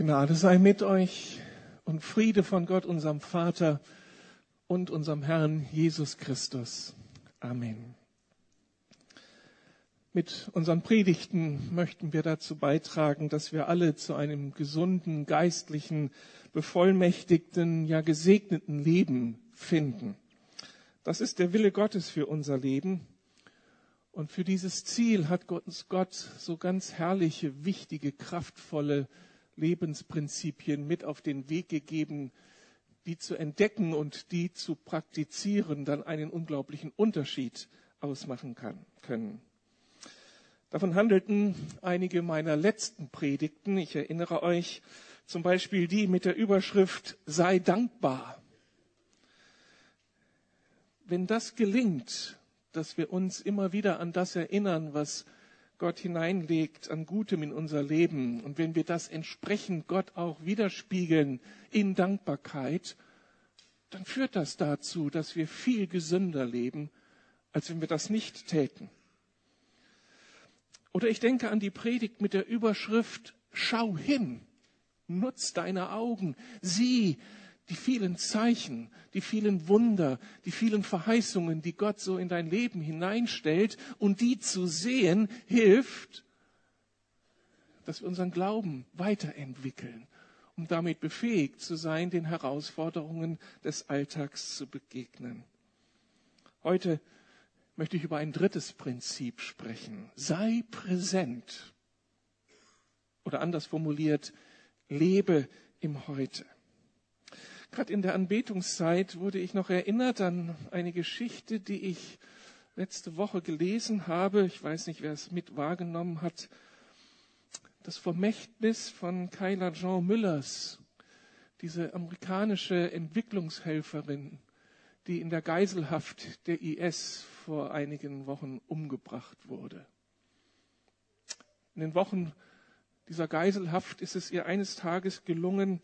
Gnade sei mit euch und Friede von Gott, unserem Vater und unserem Herrn Jesus Christus. Amen. Mit unseren Predigten möchten wir dazu beitragen, dass wir alle zu einem gesunden, geistlichen, bevollmächtigten, ja gesegneten Leben finden. Das ist der Wille Gottes für unser Leben. Und für dieses Ziel hat Gott so ganz herrliche, wichtige, kraftvolle Lebensprinzipien mit auf den Weg gegeben, die zu entdecken und die zu praktizieren dann einen unglaublichen Unterschied ausmachen kann, können. Davon handelten einige meiner letzten Predigten. Ich erinnere euch zum Beispiel die mit der Überschrift Sei dankbar. Wenn das gelingt, dass wir uns immer wieder an das erinnern, was Gott hineinlegt an Gutem in unser Leben und wenn wir das entsprechend Gott auch widerspiegeln in Dankbarkeit, dann führt das dazu, dass wir viel gesünder leben, als wenn wir das nicht täten. Oder ich denke an die Predigt mit der Überschrift Schau hin, nutz deine Augen, sieh, die vielen Zeichen, die vielen Wunder, die vielen Verheißungen, die Gott so in dein Leben hineinstellt und die zu sehen, hilft, dass wir unseren Glauben weiterentwickeln, um damit befähigt zu sein, den Herausforderungen des Alltags zu begegnen. Heute möchte ich über ein drittes Prinzip sprechen. Sei präsent. Oder anders formuliert, lebe im Heute. Gerade in der Anbetungszeit wurde ich noch erinnert an eine Geschichte, die ich letzte Woche gelesen habe. Ich weiß nicht, wer es mit wahrgenommen hat. Das Vermächtnis von Kyla Jean Müllers, diese amerikanische Entwicklungshelferin, die in der Geiselhaft der IS vor einigen Wochen umgebracht wurde. In den Wochen dieser Geiselhaft ist es ihr eines Tages gelungen,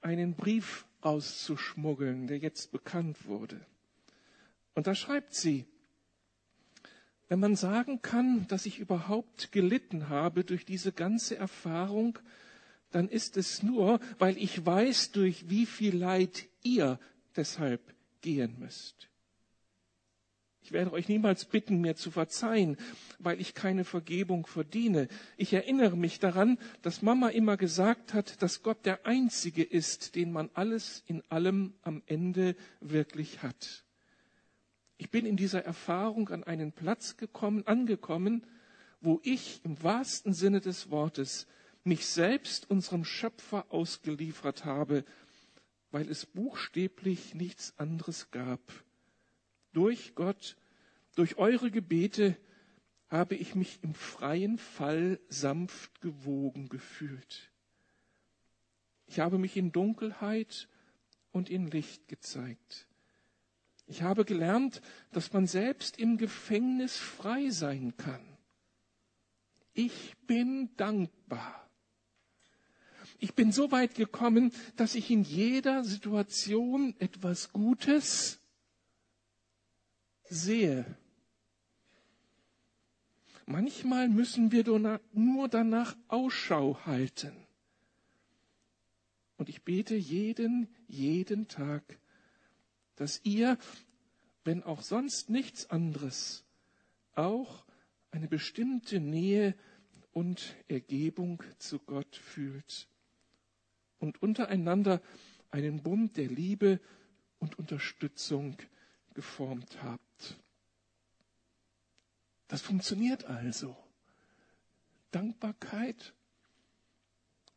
einen Brief rauszuschmuggeln, der jetzt bekannt wurde. Und da schreibt sie, wenn man sagen kann, dass ich überhaupt gelitten habe durch diese ganze Erfahrung, dann ist es nur, weil ich weiß, durch wie viel Leid ihr deshalb gehen müsst. Ich werde euch niemals bitten, mir zu verzeihen, weil ich keine Vergebung verdiene. Ich erinnere mich daran, dass Mama immer gesagt hat, dass Gott der Einzige ist, den man alles in allem am Ende wirklich hat. Ich bin in dieser Erfahrung an einen Platz gekommen, angekommen, wo ich im wahrsten Sinne des Wortes mich selbst unserem Schöpfer ausgeliefert habe, weil es buchstäblich nichts anderes gab durch Gott, durch eure Gebete habe ich mich im freien Fall sanft gewogen gefühlt. Ich habe mich in Dunkelheit und in Licht gezeigt. Ich habe gelernt, dass man selbst im Gefängnis frei sein kann. Ich bin dankbar. Ich bin so weit gekommen, dass ich in jeder Situation etwas Gutes sehe. Manchmal müssen wir nur danach Ausschau halten. Und ich bete jeden, jeden Tag, dass ihr, wenn auch sonst nichts anderes, auch eine bestimmte Nähe und Ergebung zu Gott fühlt und untereinander einen Bund der Liebe und Unterstützung geformt habt. Das funktioniert also. Dankbarkeit,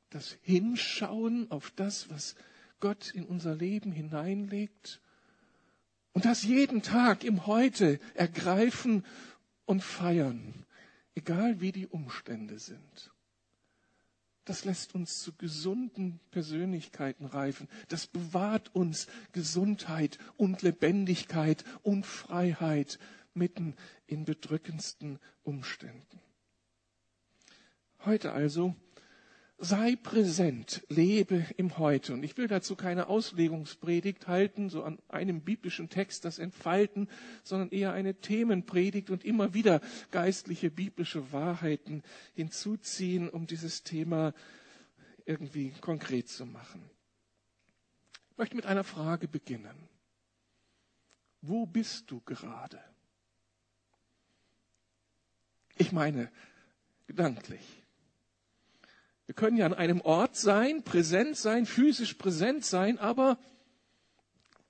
das Hinschauen auf das, was Gott in unser Leben hineinlegt und das jeden Tag im Heute ergreifen und feiern, egal wie die Umstände sind. Das lässt uns zu gesunden Persönlichkeiten reifen. Das bewahrt uns Gesundheit und Lebendigkeit und Freiheit mitten in bedrückendsten Umständen. Heute also sei präsent, lebe im Heute. Und ich will dazu keine Auslegungspredigt halten, so an einem biblischen Text das entfalten, sondern eher eine Themenpredigt und immer wieder geistliche biblische Wahrheiten hinzuziehen, um dieses Thema irgendwie konkret zu machen. Ich möchte mit einer Frage beginnen. Wo bist du gerade? Ich meine, gedanklich. Wir können ja an einem Ort sein, präsent sein, physisch präsent sein, aber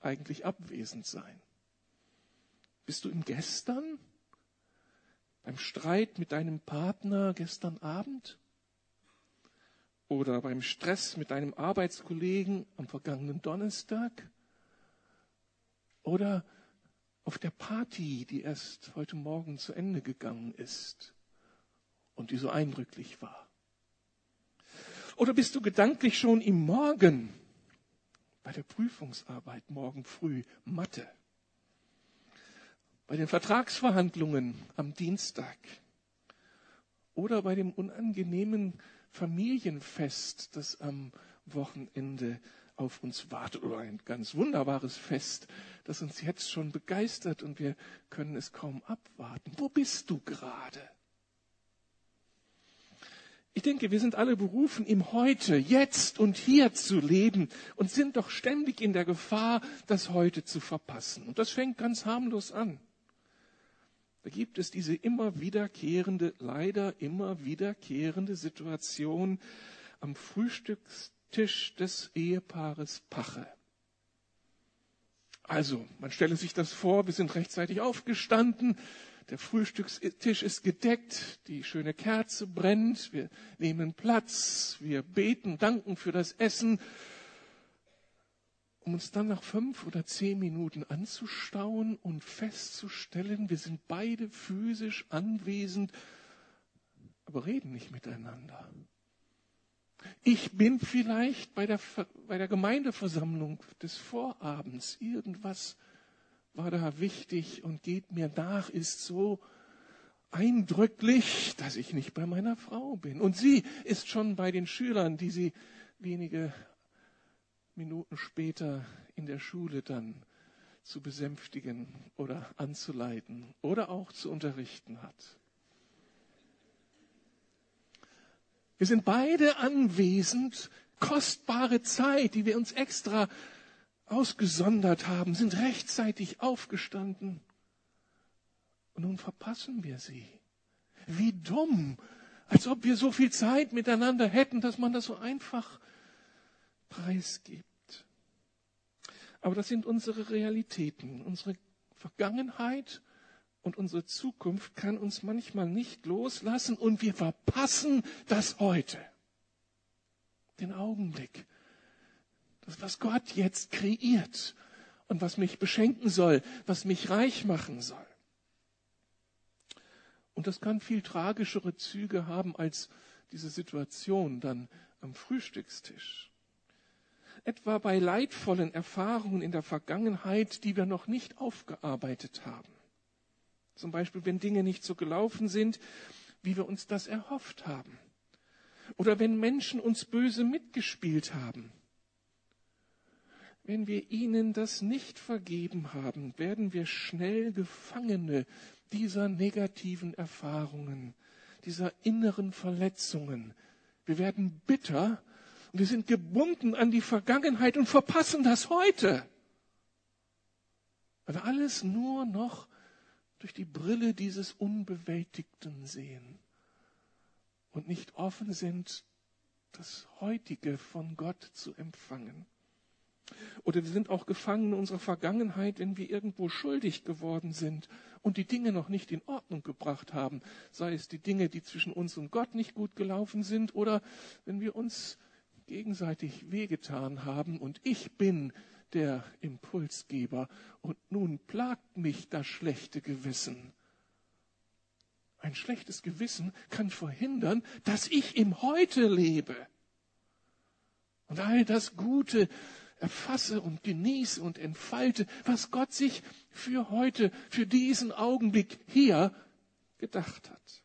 eigentlich abwesend sein. Bist du im Gestern? Beim Streit mit deinem Partner gestern Abend? Oder beim Stress mit deinem Arbeitskollegen am vergangenen Donnerstag? Oder auf der Party, die erst heute Morgen zu Ende gegangen ist und die so eindrücklich war? Oder bist du gedanklich schon im Morgen bei der Prüfungsarbeit morgen früh Mathe? Bei den Vertragsverhandlungen am Dienstag? Oder bei dem unangenehmen Familienfest, das am Wochenende auf uns wartet oder ein ganz wunderbares Fest, das uns jetzt schon begeistert und wir können es kaum abwarten. Wo bist du gerade? Ich denke, wir sind alle berufen, im Heute, jetzt und hier zu leben und sind doch ständig in der Gefahr, das Heute zu verpassen. Und das fängt ganz harmlos an. Da gibt es diese immer wiederkehrende, leider immer wiederkehrende Situation am Frühstückstisch des Ehepaares Pache. Also, man stelle sich das vor, wir sind rechtzeitig aufgestanden, der Frühstückstisch ist gedeckt, die schöne Kerze brennt, wir nehmen Platz, wir beten, danken für das Essen, um uns dann nach fünf oder zehn Minuten anzustauen und festzustellen, wir sind beide physisch anwesend, aber reden nicht miteinander. Ich bin vielleicht bei der, bei der Gemeindeversammlung des Vorabends irgendwas war da wichtig und geht mir nach, ist so eindrücklich, dass ich nicht bei meiner Frau bin. Und sie ist schon bei den Schülern, die sie wenige Minuten später in der Schule dann zu besänftigen oder anzuleiten oder auch zu unterrichten hat. Wir sind beide anwesend, kostbare Zeit, die wir uns extra ausgesondert haben, sind rechtzeitig aufgestanden. Und nun verpassen wir sie. Wie dumm, als ob wir so viel Zeit miteinander hätten, dass man das so einfach preisgibt. Aber das sind unsere Realitäten. Unsere Vergangenheit und unsere Zukunft kann uns manchmal nicht loslassen und wir verpassen das heute. Den Augenblick, das, was Gott jetzt kreiert und was mich beschenken soll, was mich reich machen soll. Und das kann viel tragischere Züge haben als diese Situation dann am Frühstückstisch. Etwa bei leidvollen Erfahrungen in der Vergangenheit, die wir noch nicht aufgearbeitet haben. Zum Beispiel, wenn Dinge nicht so gelaufen sind, wie wir uns das erhofft haben. Oder wenn Menschen uns böse mitgespielt haben wenn wir ihnen das nicht vergeben haben, werden wir schnell Gefangene dieser negativen Erfahrungen, dieser inneren Verletzungen. Wir werden bitter und wir sind gebunden an die Vergangenheit und verpassen das heute. Weil alles nur noch durch die Brille dieses Unbewältigten sehen und nicht offen sind, das Heutige von Gott zu empfangen. Oder wir sind auch Gefangene unserer Vergangenheit, wenn wir irgendwo schuldig geworden sind und die Dinge noch nicht in Ordnung gebracht haben. Sei es die Dinge, die zwischen uns und Gott nicht gut gelaufen sind oder wenn wir uns gegenseitig wehgetan haben und ich bin der Impulsgeber und nun plagt mich das schlechte Gewissen. Ein schlechtes Gewissen kann verhindern, dass ich im Heute lebe. Und all das Gute, erfasse und genieße und entfalte, was Gott sich für heute, für diesen Augenblick hier gedacht hat.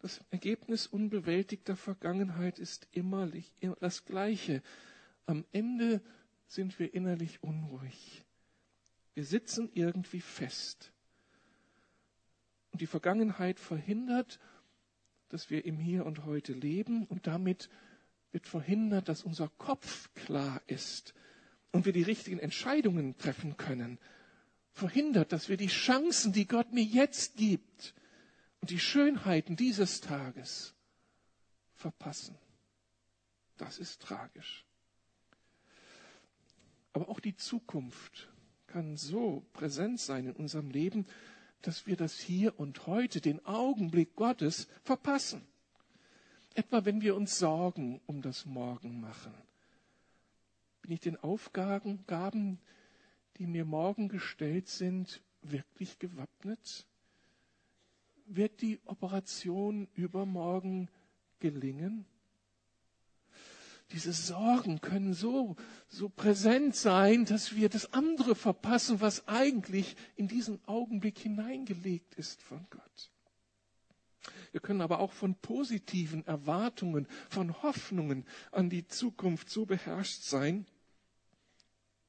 Das Ergebnis unbewältigter Vergangenheit ist immer das gleiche. Am Ende sind wir innerlich unruhig. Wir sitzen irgendwie fest. Und die Vergangenheit verhindert dass wir im Hier und Heute leben und damit wird verhindert, dass unser Kopf klar ist und wir die richtigen Entscheidungen treffen können. Verhindert, dass wir die Chancen, die Gott mir jetzt gibt und die Schönheiten dieses Tages verpassen. Das ist tragisch. Aber auch die Zukunft kann so präsent sein in unserem Leben, dass wir das hier und heute, den Augenblick Gottes, verpassen. Etwa wenn wir uns Sorgen um das Morgen machen. Bin ich den Aufgaben, die mir morgen gestellt sind, wirklich gewappnet? Wird die Operation übermorgen gelingen? Diese Sorgen können so, so präsent sein, dass wir das andere verpassen, was eigentlich in diesen Augenblick hineingelegt ist von Gott. Wir können aber auch von positiven Erwartungen, von Hoffnungen an die Zukunft so beherrscht sein,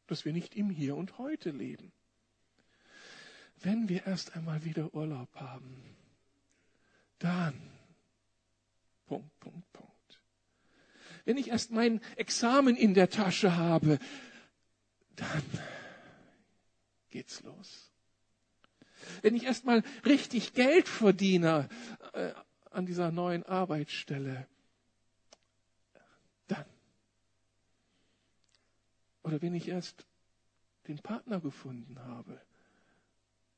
dass wir nicht im Hier und Heute leben. Wenn wir erst einmal wieder Urlaub haben, dann Punkt, Punkt, Punkt wenn ich erst mein Examen in der Tasche habe, dann geht's los. Wenn ich erst mal richtig Geld verdiene äh, an dieser neuen Arbeitsstelle, dann. Oder wenn ich erst den Partner gefunden habe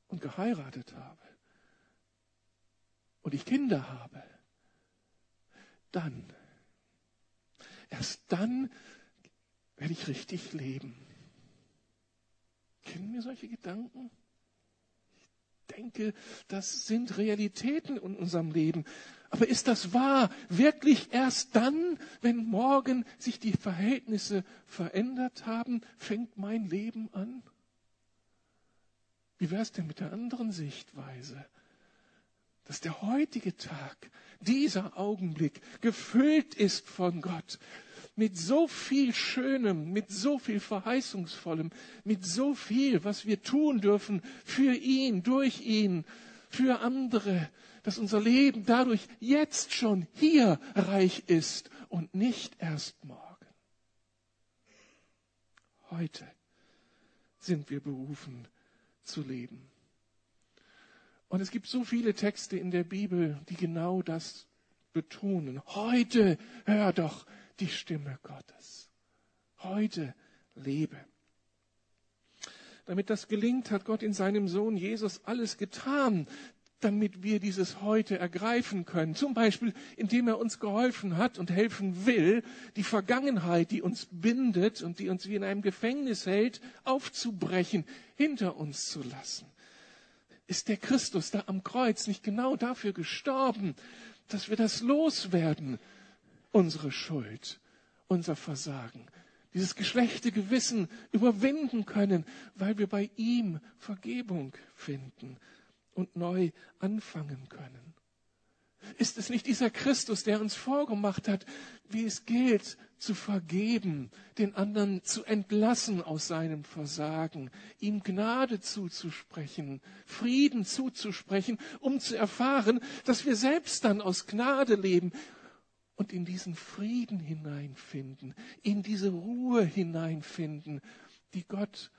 und geheiratet habe und ich Kinder habe, dann Erst dann werde ich richtig leben. Kennen wir solche Gedanken? Ich denke, das sind Realitäten in unserem Leben. Aber ist das wahr? Wirklich erst dann, wenn morgen sich die Verhältnisse verändert haben, fängt mein Leben an? Wie wäre es denn mit der anderen Sichtweise? Dass der heutige Tag, dieser Augenblick gefüllt ist von Gott mit so viel Schönem, mit so viel Verheißungsvollem, mit so viel, was wir tun dürfen für ihn, durch ihn, für andere, dass unser Leben dadurch jetzt schon hier reich ist und nicht erst morgen. Heute sind wir berufen zu leben. Und es gibt so viele Texte in der Bibel, die genau das betonen. Heute hör doch die Stimme Gottes. Heute lebe. Damit das gelingt, hat Gott in seinem Sohn Jesus alles getan, damit wir dieses heute ergreifen können. Zum Beispiel, indem er uns geholfen hat und helfen will, die Vergangenheit, die uns bindet und die uns wie in einem Gefängnis hält, aufzubrechen, hinter uns zu lassen ist der Christus da am Kreuz nicht genau dafür gestorben, dass wir das loswerden, unsere Schuld, unser Versagen, dieses geschlechte Gewissen überwinden können, weil wir bei ihm Vergebung finden und neu anfangen können. Ist es nicht dieser Christus, der uns vorgemacht hat, wie es gilt, zu vergeben, den anderen zu entlassen aus seinem Versagen, ihm Gnade zuzusprechen, Frieden zuzusprechen, um zu erfahren, dass wir selbst dann aus Gnade leben und in diesen Frieden hineinfinden, in diese Ruhe hineinfinden, die Gott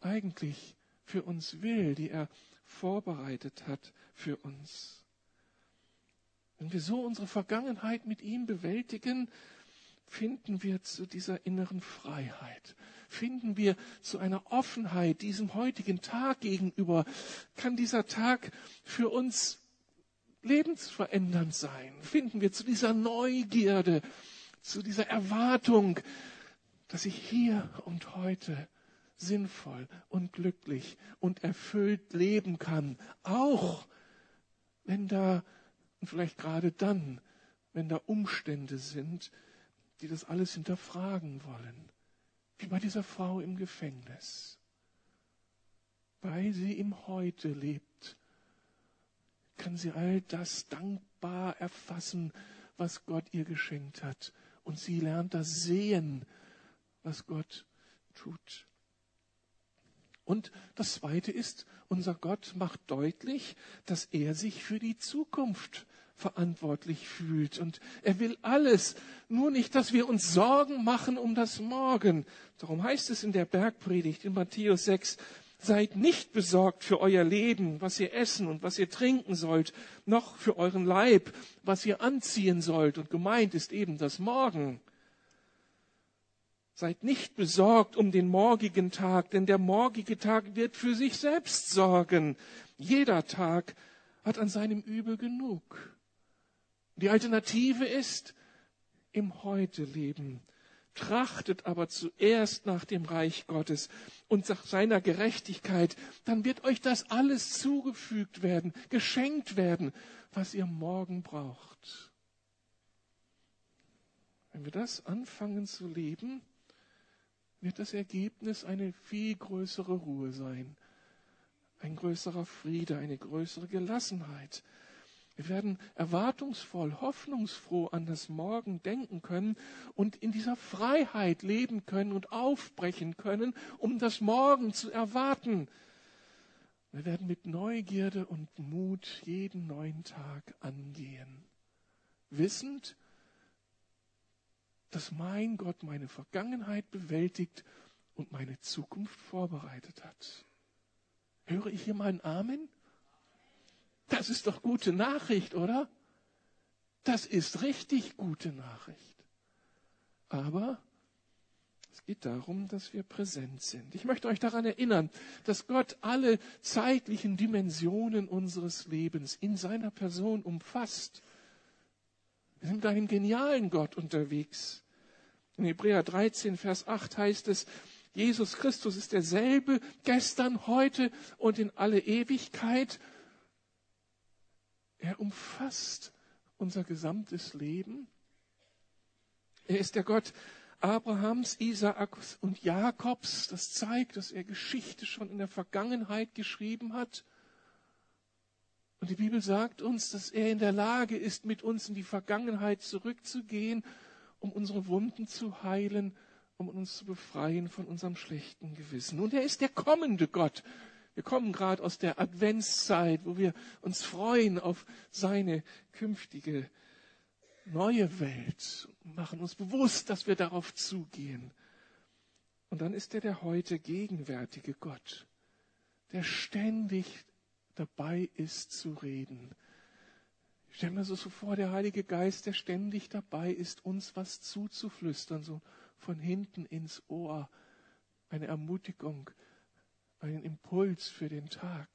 eigentlich für uns will, die er vorbereitet hat für uns. Wenn wir so unsere Vergangenheit mit ihm bewältigen, finden wir zu dieser inneren Freiheit, finden wir zu einer Offenheit diesem heutigen Tag gegenüber, kann dieser Tag für uns lebensverändernd sein, finden wir zu dieser Neugierde, zu dieser Erwartung, dass ich hier und heute sinnvoll und glücklich und erfüllt leben kann, auch wenn da und vielleicht gerade dann, wenn da Umstände sind, die das alles hinterfragen wollen. Wie bei dieser Frau im Gefängnis. Weil sie im Heute lebt, kann sie all das dankbar erfassen, was Gott ihr geschenkt hat. Und sie lernt das sehen, was Gott tut. Und das Zweite ist, unser Gott macht deutlich, dass er sich für die Zukunft verantwortlich fühlt. Und er will alles, nur nicht, dass wir uns Sorgen machen um das Morgen. Darum heißt es in der Bergpredigt in Matthäus 6, Seid nicht besorgt für euer Leben, was ihr essen und was ihr trinken sollt, noch für euren Leib, was ihr anziehen sollt. Und gemeint ist eben das Morgen. Seid nicht besorgt um den morgigen Tag, denn der morgige Tag wird für sich selbst sorgen. Jeder Tag hat an seinem Übel genug. Die Alternative ist im Heute leben. Trachtet aber zuerst nach dem Reich Gottes und nach seiner Gerechtigkeit, dann wird euch das alles zugefügt werden, geschenkt werden, was ihr morgen braucht. Wenn wir das anfangen zu leben, wird das Ergebnis eine viel größere Ruhe sein, ein größerer Friede, eine größere Gelassenheit. Wir werden erwartungsvoll, hoffnungsfroh an das Morgen denken können und in dieser Freiheit leben können und aufbrechen können, um das Morgen zu erwarten. Wir werden mit Neugierde und Mut jeden neuen Tag angehen, wissend, dass mein Gott meine Vergangenheit bewältigt und meine Zukunft vorbereitet hat. Höre ich hier ein Amen? Das ist doch gute Nachricht, oder? Das ist richtig gute Nachricht. Aber es geht darum, dass wir präsent sind. Ich möchte euch daran erinnern, dass Gott alle zeitlichen Dimensionen unseres Lebens in seiner Person umfasst. Wir sind mit einem genialen Gott unterwegs. In Hebräer 13, Vers 8 heißt es, Jesus Christus ist derselbe gestern, heute und in alle Ewigkeit. Er umfasst unser gesamtes Leben. Er ist der Gott Abrahams, Isaaks und Jakobs. Das zeigt, dass er Geschichte schon in der Vergangenheit geschrieben hat. Und die Bibel sagt uns, dass er in der Lage ist, mit uns in die Vergangenheit zurückzugehen, um unsere Wunden zu heilen, um uns zu befreien von unserem schlechten Gewissen. Und er ist der kommende Gott. Wir kommen gerade aus der Adventszeit, wo wir uns freuen auf seine künftige neue Welt machen uns bewusst, dass wir darauf zugehen. Und dann ist er der heute gegenwärtige Gott, der ständig dabei ist zu reden. Ich stelle mir so vor, der Heilige Geist, der ständig dabei ist, uns was zuzuflüstern, so von hinten ins Ohr, eine Ermutigung, einen Impuls für den Tag.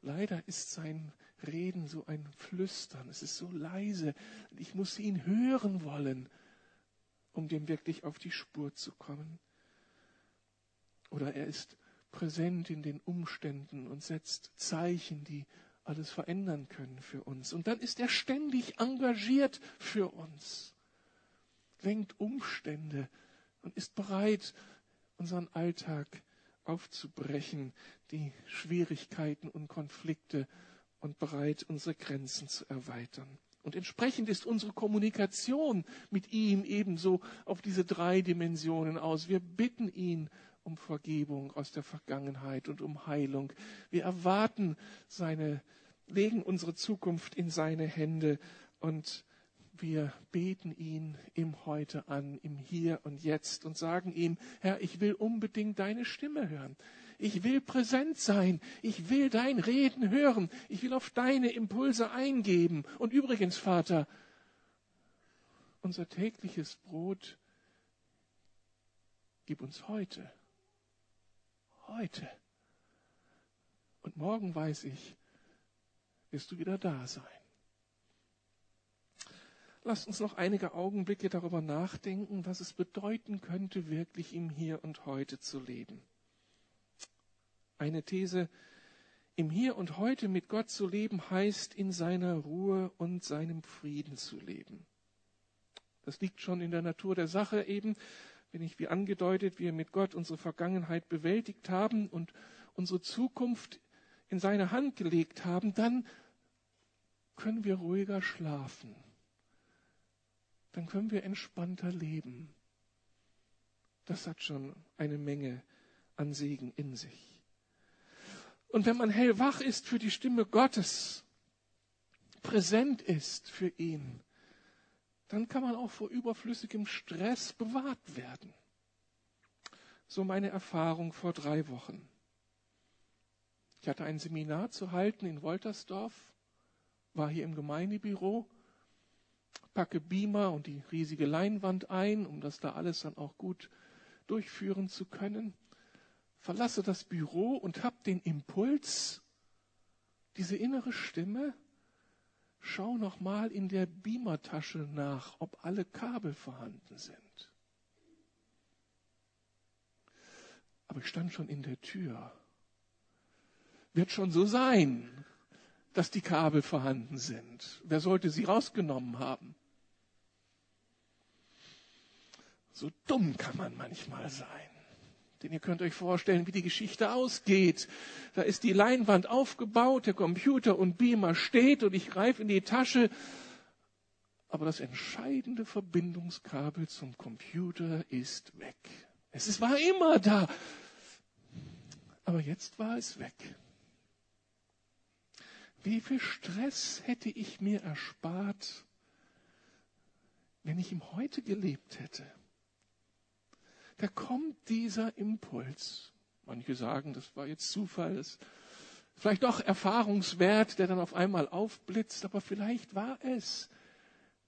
Leider ist sein Reden so ein Flüstern, es ist so leise, ich muss ihn hören wollen, um dem wirklich auf die Spur zu kommen. Oder er ist präsent in den Umständen und setzt Zeichen, die alles verändern können für uns. Und dann ist er ständig engagiert für uns, lenkt Umstände und ist bereit, unseren Alltag aufzubrechen, die Schwierigkeiten und Konflikte und bereit, unsere Grenzen zu erweitern. Und entsprechend ist unsere Kommunikation mit ihm ebenso auf diese drei Dimensionen aus. Wir bitten ihn um Vergebung aus der Vergangenheit und um Heilung. Wir erwarten seine, legen unsere Zukunft in seine Hände und wir beten ihn im Heute an, im Hier und Jetzt und sagen ihm, Herr, ich will unbedingt deine Stimme hören. Ich will präsent sein. Ich will dein Reden hören. Ich will auf deine Impulse eingeben. Und übrigens, Vater, unser tägliches Brot gib uns heute heute. Und morgen weiß ich, wirst du wieder da sein. Lasst uns noch einige Augenblicke darüber nachdenken, was es bedeuten könnte, wirklich im Hier und Heute zu leben. Eine These, im Hier und Heute mit Gott zu leben, heißt in seiner Ruhe und seinem Frieden zu leben. Das liegt schon in der Natur der Sache eben wenn ich wie angedeutet, wir mit Gott unsere Vergangenheit bewältigt haben und unsere Zukunft in seine Hand gelegt haben, dann können wir ruhiger schlafen. Dann können wir entspannter leben. Das hat schon eine Menge an Segen in sich. Und wenn man hellwach ist für die Stimme Gottes, präsent ist für ihn, dann kann man auch vor überflüssigem Stress bewahrt werden. So meine Erfahrung vor drei Wochen. Ich hatte ein Seminar zu halten in Woltersdorf, war hier im Gemeindebüro, packe Beamer und die riesige Leinwand ein, um das da alles dann auch gut durchführen zu können, verlasse das Büro und habe den Impuls, diese innere Stimme, schau noch mal in der Beamertasche nach, ob alle Kabel vorhanden sind. Aber ich stand schon in der Tür. Wird schon so sein, dass die Kabel vorhanden sind. Wer sollte sie rausgenommen haben? So dumm kann man manchmal sein. Denn ihr könnt euch vorstellen, wie die Geschichte ausgeht. Da ist die Leinwand aufgebaut, der Computer und Beamer steht und ich greife in die Tasche. Aber das entscheidende Verbindungskabel zum Computer ist weg. Es war immer da. Aber jetzt war es weg. Wie viel Stress hätte ich mir erspart, wenn ich ihm heute gelebt hätte? Da kommt dieser Impuls. Manche sagen, das war jetzt Zufall, das ist vielleicht doch Erfahrungswert, der dann auf einmal aufblitzt, aber vielleicht war es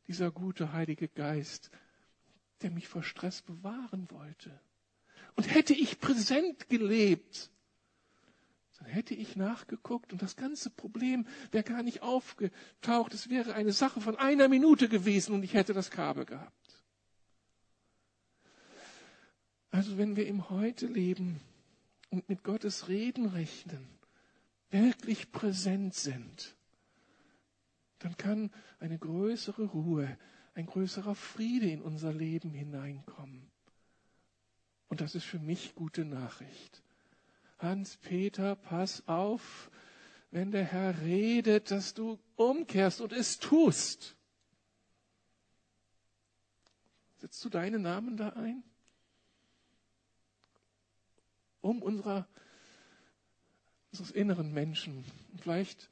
dieser gute Heilige Geist, der mich vor Stress bewahren wollte. Und hätte ich präsent gelebt, dann hätte ich nachgeguckt und das ganze Problem wäre gar nicht aufgetaucht. Es wäre eine Sache von einer Minute gewesen und ich hätte das Kabel gehabt. Also wenn wir im Heute leben und mit Gottes Reden rechnen, wirklich präsent sind, dann kann eine größere Ruhe, ein größerer Friede in unser Leben hineinkommen. Und das ist für mich gute Nachricht. Hans-Peter, pass auf, wenn der Herr redet, dass du umkehrst und es tust. Setzt du deinen Namen da ein? Um unserer, unseres inneren Menschen. Vielleicht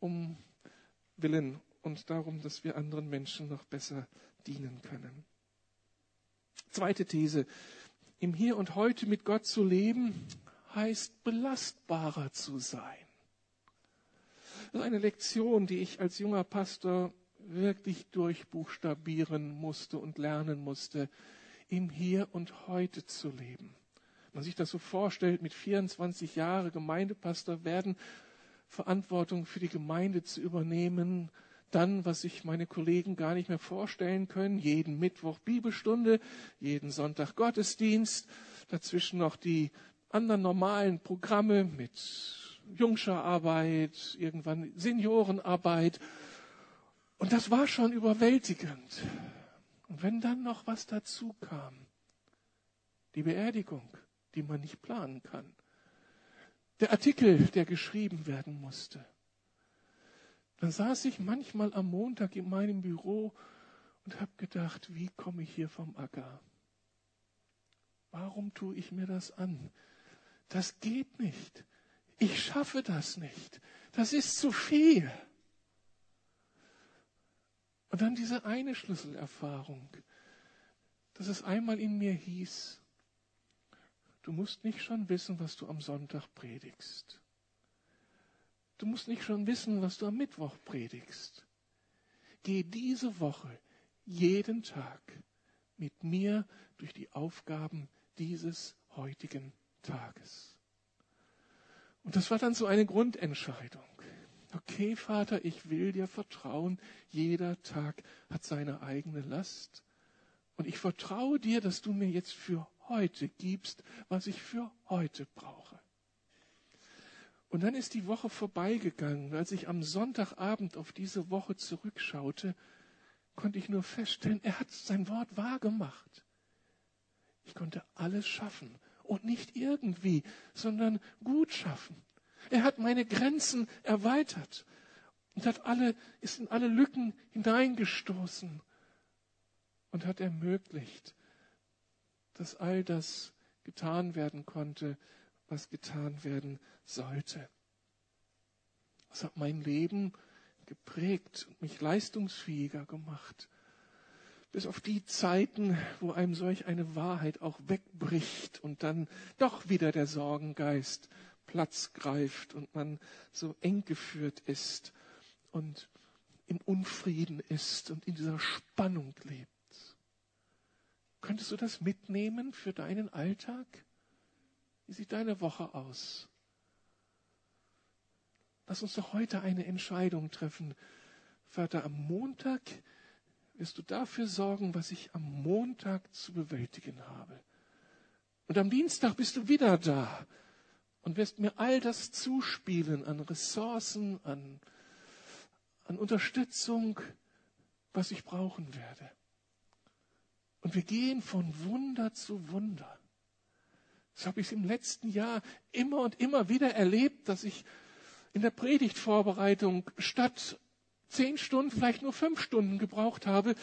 um Willen und darum, dass wir anderen Menschen noch besser dienen können. Zweite These. Im Hier und Heute mit Gott zu leben, heißt belastbarer zu sein. Das ist eine Lektion, die ich als junger Pastor wirklich durchbuchstabieren musste und lernen musste, im Hier und Heute zu leben man sich das so vorstellt, mit 24 Jahren Gemeindepastor werden, Verantwortung für die Gemeinde zu übernehmen, dann, was sich meine Kollegen gar nicht mehr vorstellen können, jeden Mittwoch Bibelstunde, jeden Sonntag Gottesdienst, dazwischen noch die anderen normalen Programme mit Jungscherarbeit, irgendwann Seniorenarbeit. Und das war schon überwältigend. Und wenn dann noch was dazu kam, die Beerdigung, die man nicht planen kann. Der Artikel, der geschrieben werden musste. Dann saß ich manchmal am Montag in meinem Büro und habe gedacht, wie komme ich hier vom Acker? Warum tue ich mir das an? Das geht nicht. Ich schaffe das nicht. Das ist zu viel. Und dann diese eine Schlüsselerfahrung, dass es einmal in mir hieß, Du musst nicht schon wissen, was du am Sonntag predigst. Du musst nicht schon wissen, was du am Mittwoch predigst. Geh diese Woche jeden Tag mit mir durch die Aufgaben dieses heutigen Tages. Und das war dann so eine Grundentscheidung. Okay, Vater, ich will dir vertrauen. Jeder Tag hat seine eigene Last. Und ich vertraue dir, dass du mir jetzt für heute gibst, was ich für heute brauche. Und dann ist die Woche vorbeigegangen. Als ich am Sonntagabend auf diese Woche zurückschaute, konnte ich nur feststellen, er hat sein Wort wahrgemacht. Ich konnte alles schaffen und nicht irgendwie, sondern gut schaffen. Er hat meine Grenzen erweitert und hat alle, ist in alle Lücken hineingestoßen und hat ermöglicht, dass all das getan werden konnte, was getan werden sollte. Das hat mein Leben geprägt und mich leistungsfähiger gemacht. Bis auf die Zeiten, wo einem solch eine Wahrheit auch wegbricht und dann doch wieder der Sorgengeist Platz greift und man so eng geführt ist und im Unfrieden ist und in dieser Spannung lebt. Könntest du das mitnehmen für deinen Alltag? Wie sieht deine Woche aus? Lass uns doch heute eine Entscheidung treffen. Vater, am Montag wirst du dafür sorgen, was ich am Montag zu bewältigen habe. Und am Dienstag bist du wieder da und wirst mir all das zuspielen an Ressourcen, an, an Unterstützung, was ich brauchen werde. Und wir gehen von Wunder zu Wunder. Das habe ich im letzten Jahr immer und immer wieder erlebt, dass ich in der Predigtvorbereitung statt zehn Stunden, vielleicht nur fünf Stunden gebraucht habe,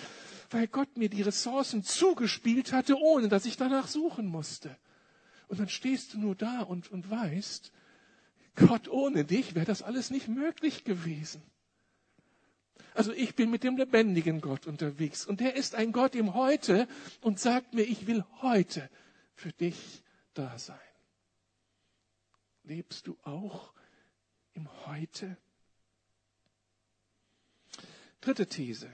weil Gott mir die Ressourcen zugespielt hatte, ohne dass ich danach suchen musste. Und dann stehst du nur da und, und weißt, Gott, ohne dich wäre das alles nicht möglich gewesen. Also ich bin mit dem lebendigen Gott unterwegs und der ist ein Gott im Heute und sagt mir, ich will heute für dich da sein. Lebst du auch im Heute. Dritte These.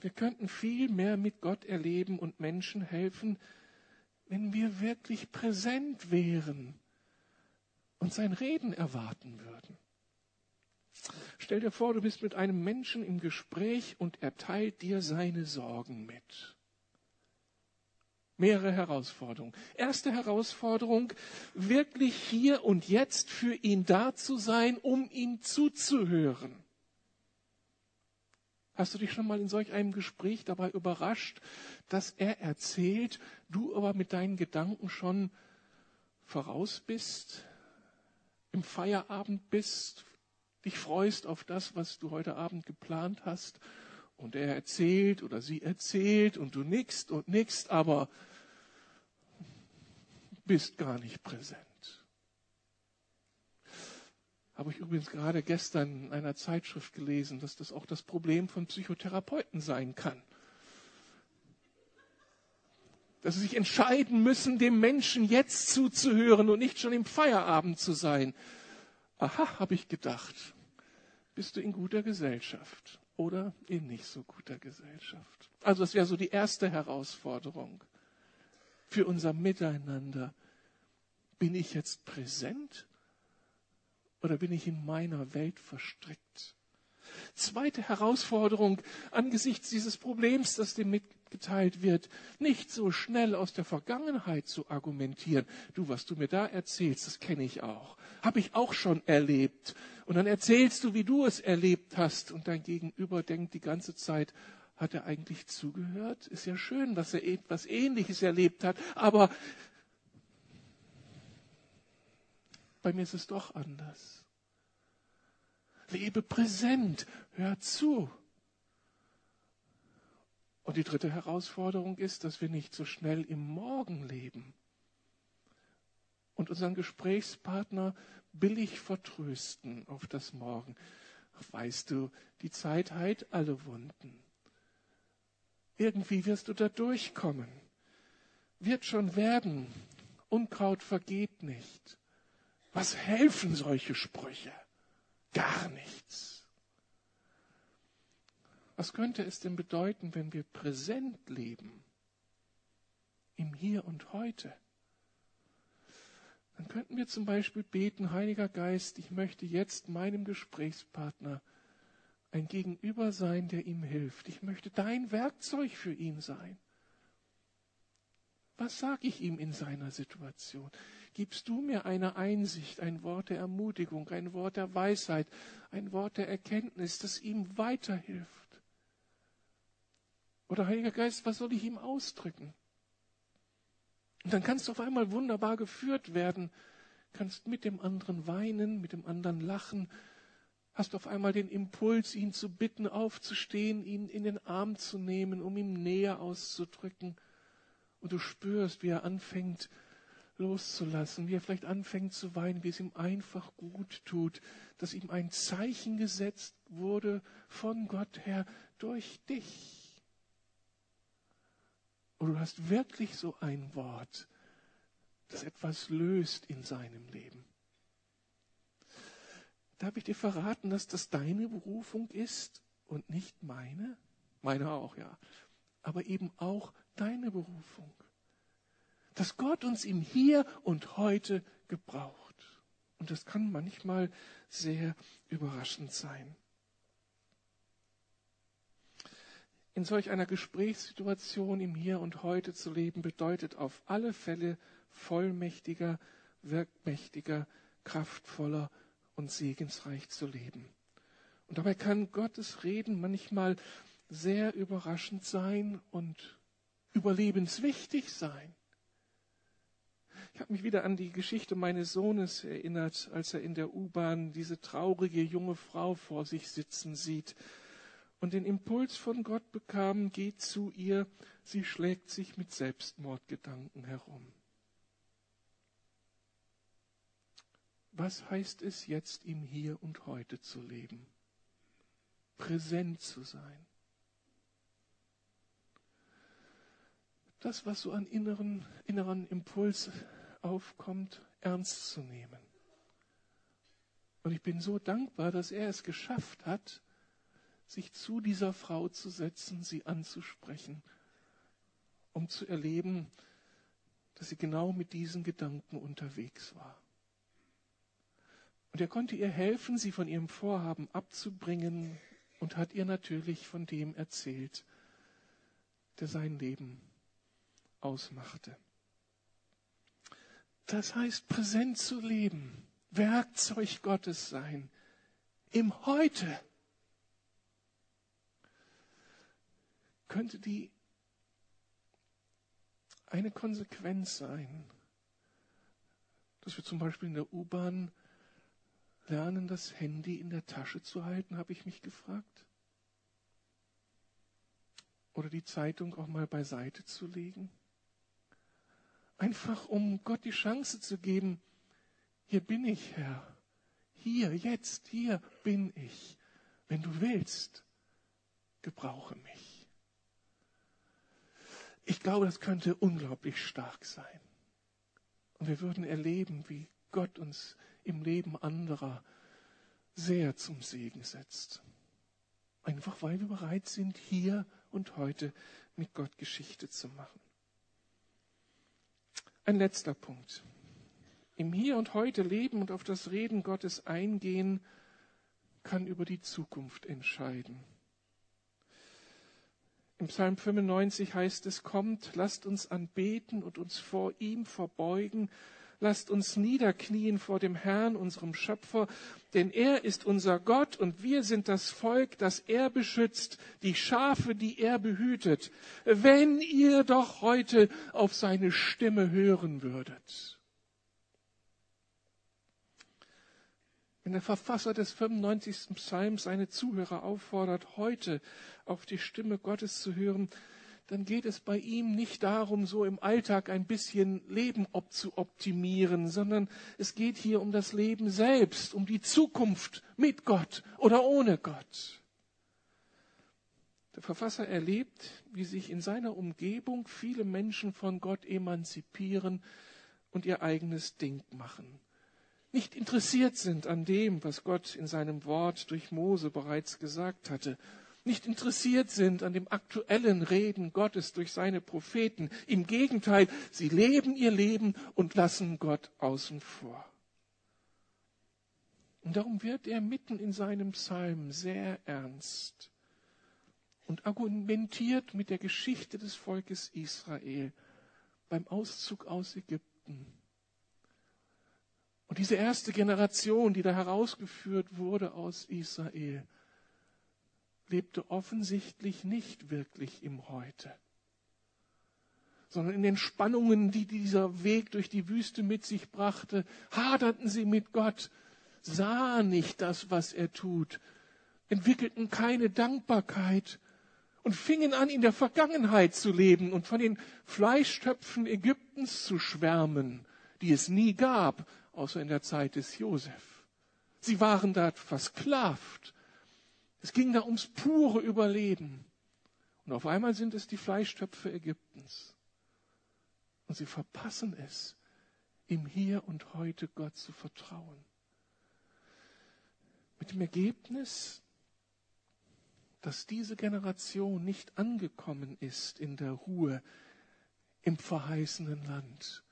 Wir könnten viel mehr mit Gott erleben und Menschen helfen, wenn wir wirklich präsent wären und sein Reden erwarten würden. Stell dir vor, du bist mit einem Menschen im Gespräch und er teilt dir seine Sorgen mit mehrere Herausforderungen. Erste Herausforderung, wirklich hier und jetzt für ihn da zu sein, um ihm zuzuhören. Hast du dich schon mal in solch einem Gespräch dabei überrascht, dass er erzählt, du aber mit deinen Gedanken schon voraus bist, im Feierabend bist, dich freust auf das, was du heute Abend geplant hast und er erzählt oder sie erzählt und du nickst und nickst, aber bist gar nicht präsent. Habe ich übrigens gerade gestern in einer Zeitschrift gelesen, dass das auch das Problem von Psychotherapeuten sein kann. Dass sie sich entscheiden müssen, dem Menschen jetzt zuzuhören und nicht schon im Feierabend zu sein. Aha, habe ich gedacht. Bist du in guter Gesellschaft oder in nicht so guter Gesellschaft? Also das wäre so die erste Herausforderung für unser Miteinander. Bin ich jetzt präsent oder bin ich in meiner Welt verstrickt? Zweite Herausforderung angesichts dieses Problems, das dem mitgeteilt wird, nicht so schnell aus der Vergangenheit zu argumentieren. Du, was du mir da erzählst, das kenne ich auch. Habe ich auch schon erlebt. Und dann erzählst du, wie du es erlebt hast. Und dein Gegenüber denkt die ganze Zeit, hat er eigentlich zugehört? Ist ja schön, dass er etwas Ähnliches erlebt hat. Aber Bei mir ist es doch anders. Lebe präsent, hör zu. Und die dritte Herausforderung ist, dass wir nicht so schnell im Morgen leben und unseren Gesprächspartner billig vertrösten auf das Morgen. Weißt du, die Zeit heilt alle Wunden. Irgendwie wirst du da durchkommen. Wird schon werden. Unkraut vergeht nicht. Was helfen solche Sprüche? Gar nichts. Was könnte es denn bedeuten, wenn wir präsent leben? Im Hier und Heute. Dann könnten wir zum Beispiel beten, Heiliger Geist, ich möchte jetzt meinem Gesprächspartner ein Gegenüber sein, der ihm hilft. Ich möchte dein Werkzeug für ihn sein. Was sage ich ihm in seiner Situation? gibst du mir eine Einsicht, ein Wort der Ermutigung, ein Wort der Weisheit, ein Wort der Erkenntnis, das ihm weiterhilft. Oder Heiliger Geist, was soll ich ihm ausdrücken? Und dann kannst du auf einmal wunderbar geführt werden, kannst mit dem anderen weinen, mit dem anderen lachen, hast auf einmal den Impuls, ihn zu bitten, aufzustehen, ihn in den Arm zu nehmen, um ihm näher auszudrücken. Und du spürst, wie er anfängt, loszulassen, wie er vielleicht anfängt zu weinen, wie es ihm einfach gut tut, dass ihm ein Zeichen gesetzt wurde von Gott her durch dich. Und du hast wirklich so ein Wort, das etwas löst in seinem Leben. Darf ich dir verraten, dass das deine Berufung ist und nicht meine? Meine auch, ja. Aber eben auch deine Berufung dass Gott uns im Hier und heute gebraucht. Und das kann manchmal sehr überraschend sein. In solch einer Gesprächssituation im Hier und Heute zu leben, bedeutet auf alle Fälle vollmächtiger, wirkmächtiger, kraftvoller und segensreich zu leben. Und dabei kann Gottes Reden manchmal sehr überraschend sein und überlebenswichtig sein. Ich habe mich wieder an die Geschichte meines Sohnes erinnert, als er in der U-Bahn diese traurige junge Frau vor sich sitzen sieht und den Impuls von Gott bekam, geht zu ihr, sie schlägt sich mit Selbstmordgedanken herum. Was heißt es jetzt, im Hier und Heute zu leben? Präsent zu sein. Das, was so an inneren, inneren Impuls aufkommt, ernst zu nehmen. Und ich bin so dankbar, dass er es geschafft hat, sich zu dieser Frau zu setzen, sie anzusprechen, um zu erleben, dass sie genau mit diesen Gedanken unterwegs war. Und er konnte ihr helfen, sie von ihrem Vorhaben abzubringen und hat ihr natürlich von dem erzählt, der sein Leben ausmachte. Das heißt, präsent zu leben, Werkzeug Gottes sein, im Heute. Könnte die eine Konsequenz sein, dass wir zum Beispiel in der U-Bahn lernen, das Handy in der Tasche zu halten, habe ich mich gefragt. Oder die Zeitung auch mal beiseite zu legen. Einfach um Gott die Chance zu geben, hier bin ich, Herr. Hier, jetzt, hier bin ich. Wenn du willst, gebrauche mich. Ich glaube, das könnte unglaublich stark sein. Und wir würden erleben, wie Gott uns im Leben anderer sehr zum Segen setzt. Einfach weil wir bereit sind, hier und heute mit Gott Geschichte zu machen. Ein letzter Punkt. Im Hier und Heute leben und auf das Reden Gottes eingehen, kann über die Zukunft entscheiden. Im Psalm 95 heißt es, kommt, lasst uns anbeten und uns vor ihm verbeugen, lasst uns niederknien vor dem Herrn, unserem Schöpfer, denn er ist unser Gott und wir sind das Volk, das er beschützt, die Schafe, die er behütet. Wenn ihr doch heute auf seine Stimme hören würdet. Wenn der Verfasser des 95. Psalms seine Zuhörer auffordert, heute auf die Stimme Gottes zu hören, dann geht es bei ihm nicht darum, so im Alltag ein bisschen Leben zu optimieren, sondern es geht hier um das Leben selbst, um die Zukunft mit Gott oder ohne Gott. Der Verfasser erlebt, wie sich in seiner Umgebung viele Menschen von Gott emanzipieren und ihr eigenes Ding machen. Nicht interessiert sind an dem, was Gott in seinem Wort durch Mose bereits gesagt hatte nicht interessiert sind an dem aktuellen Reden Gottes durch seine Propheten. Im Gegenteil, sie leben ihr Leben und lassen Gott außen vor. Und darum wird er mitten in seinem Psalm sehr ernst und argumentiert mit der Geschichte des Volkes Israel beim Auszug aus Ägypten. Und diese erste Generation, die da herausgeführt wurde aus Israel, lebte offensichtlich nicht wirklich im Heute, sondern in den Spannungen, die dieser Weg durch die Wüste mit sich brachte, haderten sie mit Gott, sahen nicht das, was er tut, entwickelten keine Dankbarkeit und fingen an, in der Vergangenheit zu leben und von den Fleischtöpfen Ägyptens zu schwärmen, die es nie gab, außer in der Zeit des Josef. Sie waren da versklavt. Es ging da ums pure Überleben. Und auf einmal sind es die Fleischtöpfe Ägyptens. Und sie verpassen es, im Hier und heute Gott zu vertrauen. Mit dem Ergebnis, dass diese Generation nicht angekommen ist in der Ruhe im verheißenen Land,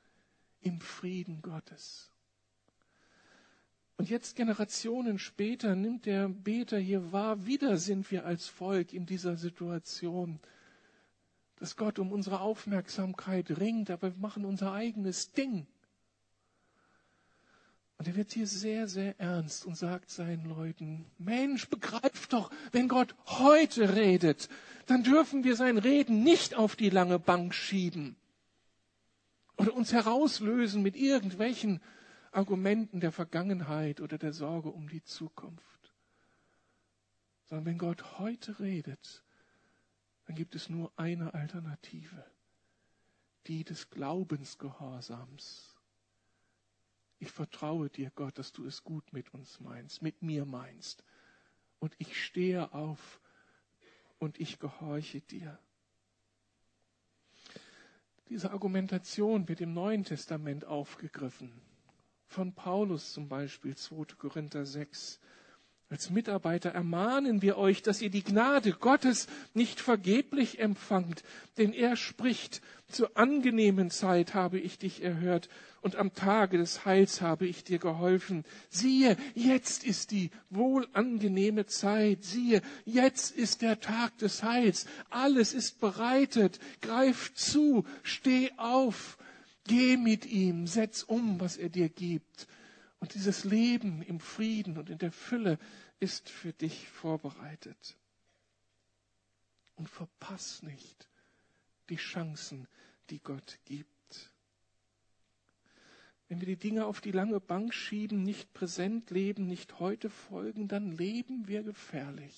im Frieden Gottes. Und jetzt Generationen später nimmt der Beter hier wahr, wieder sind wir als Volk in dieser Situation, dass Gott um unsere Aufmerksamkeit ringt, aber wir machen unser eigenes Ding. Und er wird hier sehr, sehr ernst und sagt seinen Leuten, Mensch, begreift doch, wenn Gott heute redet, dann dürfen wir sein Reden nicht auf die lange Bank schieben oder uns herauslösen mit irgendwelchen Argumenten der Vergangenheit oder der Sorge um die Zukunft. Sondern wenn Gott heute redet, dann gibt es nur eine Alternative, die des Glaubensgehorsams. Ich vertraue dir, Gott, dass du es gut mit uns meinst, mit mir meinst. Und ich stehe auf und ich gehorche dir. Diese Argumentation wird im Neuen Testament aufgegriffen. Von Paulus zum Beispiel, 2. Korinther 6. Als Mitarbeiter ermahnen wir euch, dass ihr die Gnade Gottes nicht vergeblich empfangt, denn er spricht, zur angenehmen Zeit habe ich dich erhört und am Tage des Heils habe ich dir geholfen. Siehe, jetzt ist die wohlangenehme Zeit. Siehe, jetzt ist der Tag des Heils. Alles ist bereitet. Greif zu, steh auf, geh mit ihm, setz um, was er dir gibt. Und dieses Leben im Frieden und in der Fülle ist für dich vorbereitet. Und verpass nicht die Chancen, die Gott gibt. Wenn wir die Dinge auf die lange Bank schieben, nicht präsent leben, nicht heute folgen, dann leben wir gefährlich.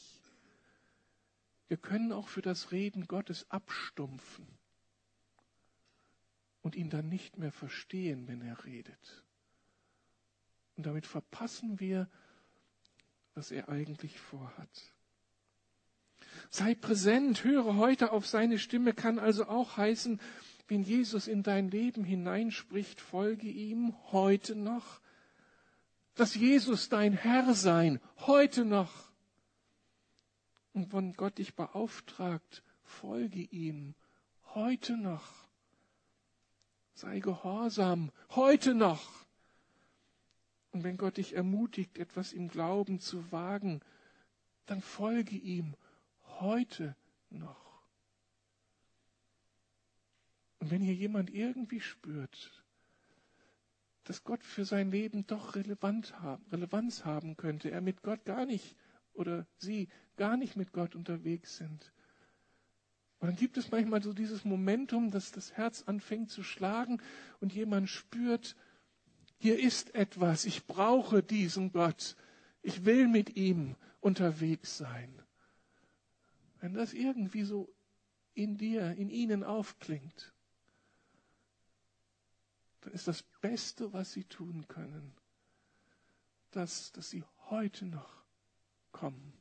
Wir können auch für das Reden Gottes abstumpfen und ihn dann nicht mehr verstehen, wenn er redet. Und damit verpassen wir, was er eigentlich vorhat. Sei präsent, höre heute auf seine Stimme, kann also auch heißen, wenn Jesus in dein Leben hineinspricht, folge ihm heute noch. Dass Jesus dein Herr sein, heute noch. Und wenn Gott dich beauftragt, folge ihm heute noch. Sei gehorsam, heute noch. Und wenn Gott dich ermutigt, etwas im Glauben zu wagen, dann folge ihm heute noch. Und wenn hier jemand irgendwie spürt, dass Gott für sein Leben doch relevant haben, Relevanz haben könnte, er mit Gott gar nicht oder sie gar nicht mit Gott unterwegs sind. Und dann gibt es manchmal so dieses Momentum, dass das Herz anfängt zu schlagen und jemand spürt, hier ist etwas, ich brauche diesen Gott, ich will mit ihm unterwegs sein. Wenn das irgendwie so in dir, in ihnen aufklingt, dann ist das Beste, was sie tun können, das, dass sie heute noch kommen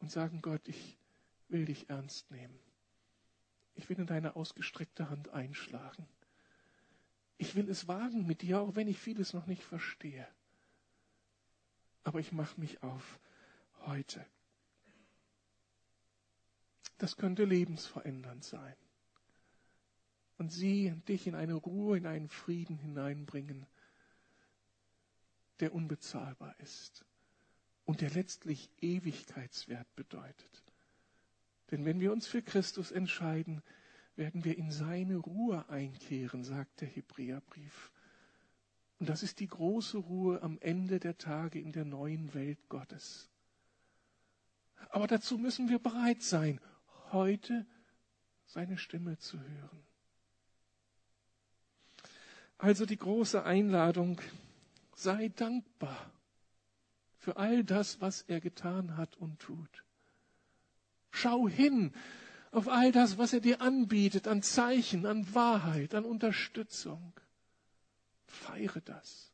und sagen, Gott, ich will dich ernst nehmen. Ich will in deine ausgestreckte Hand einschlagen. Ich will es wagen mit dir, auch wenn ich vieles noch nicht verstehe. Aber ich mache mich auf heute. Das könnte lebensverändernd sein. Und sie und dich in eine Ruhe, in einen Frieden hineinbringen, der unbezahlbar ist und der letztlich Ewigkeitswert bedeutet. Denn wenn wir uns für Christus entscheiden, werden wir in seine Ruhe einkehren, sagt der Hebräerbrief. Und das ist die große Ruhe am Ende der Tage in der neuen Welt Gottes. Aber dazu müssen wir bereit sein, heute seine Stimme zu hören. Also die große Einladung, sei dankbar für all das, was er getan hat und tut. Schau hin auf all das, was er dir anbietet an Zeichen, an Wahrheit, an Unterstützung. Feiere das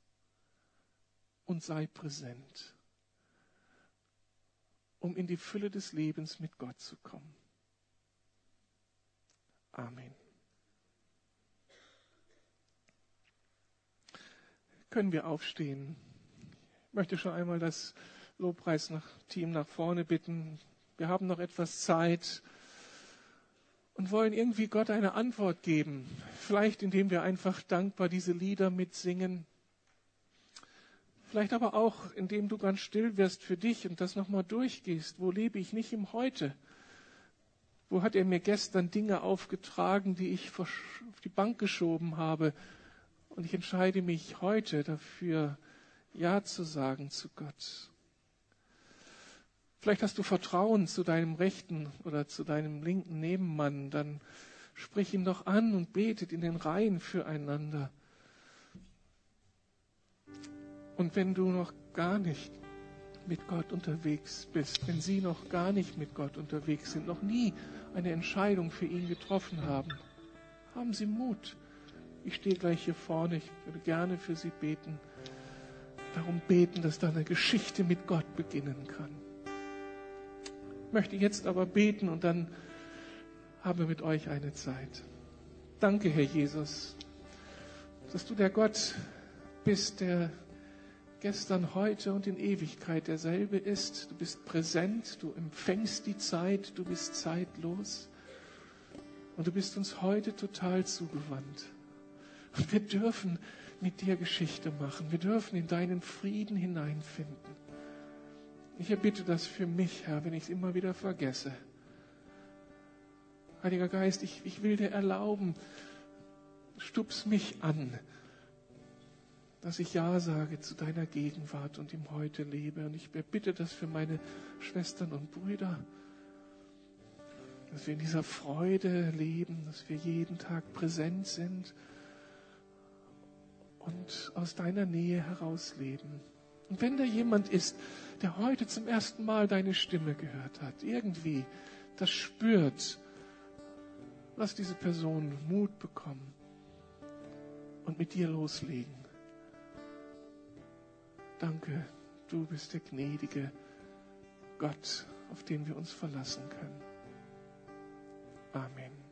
und sei präsent, um in die Fülle des Lebens mit Gott zu kommen. Amen. Können wir aufstehen? Ich möchte schon einmal das Lobpreisteam nach vorne bitten. Wir haben noch etwas Zeit und wollen irgendwie Gott eine Antwort geben. Vielleicht indem wir einfach dankbar diese Lieder mitsingen. Vielleicht aber auch, indem du ganz still wirst für dich und das nochmal durchgehst. Wo lebe ich nicht im Heute? Wo hat er mir gestern Dinge aufgetragen, die ich auf die Bank geschoben habe? Und ich entscheide mich heute dafür, Ja zu sagen zu Gott. Vielleicht hast du Vertrauen zu deinem rechten oder zu deinem linken Nebenmann, dann sprich ihn doch an und betet in den Reihen füreinander. Und wenn du noch gar nicht mit Gott unterwegs bist, wenn sie noch gar nicht mit Gott unterwegs sind, noch nie eine Entscheidung für ihn getroffen haben, haben sie Mut. Ich stehe gleich hier vorne, ich würde gerne für sie beten. Darum beten, dass da eine Geschichte mit Gott beginnen kann möchte jetzt aber beten und dann haben wir mit euch eine Zeit. Danke, Herr Jesus, dass du der Gott bist, der gestern, heute und in Ewigkeit derselbe ist. Du bist präsent, du empfängst die Zeit, du bist zeitlos und du bist uns heute total zugewandt. Und wir dürfen mit dir Geschichte machen. Wir dürfen in deinen Frieden hineinfinden. Ich erbitte das für mich, Herr, wenn ich es immer wieder vergesse. Heiliger Geist, ich, ich will dir erlauben, stups mich an, dass ich Ja sage zu deiner Gegenwart und im Heute lebe. Und ich bitte das für meine Schwestern und Brüder, dass wir in dieser Freude leben, dass wir jeden Tag präsent sind und aus deiner Nähe heraus leben. Und wenn da jemand ist, der heute zum ersten Mal deine Stimme gehört hat, irgendwie das spürt, lass diese Person Mut bekommen und mit dir loslegen. Danke, du bist der gnädige Gott, auf den wir uns verlassen können. Amen.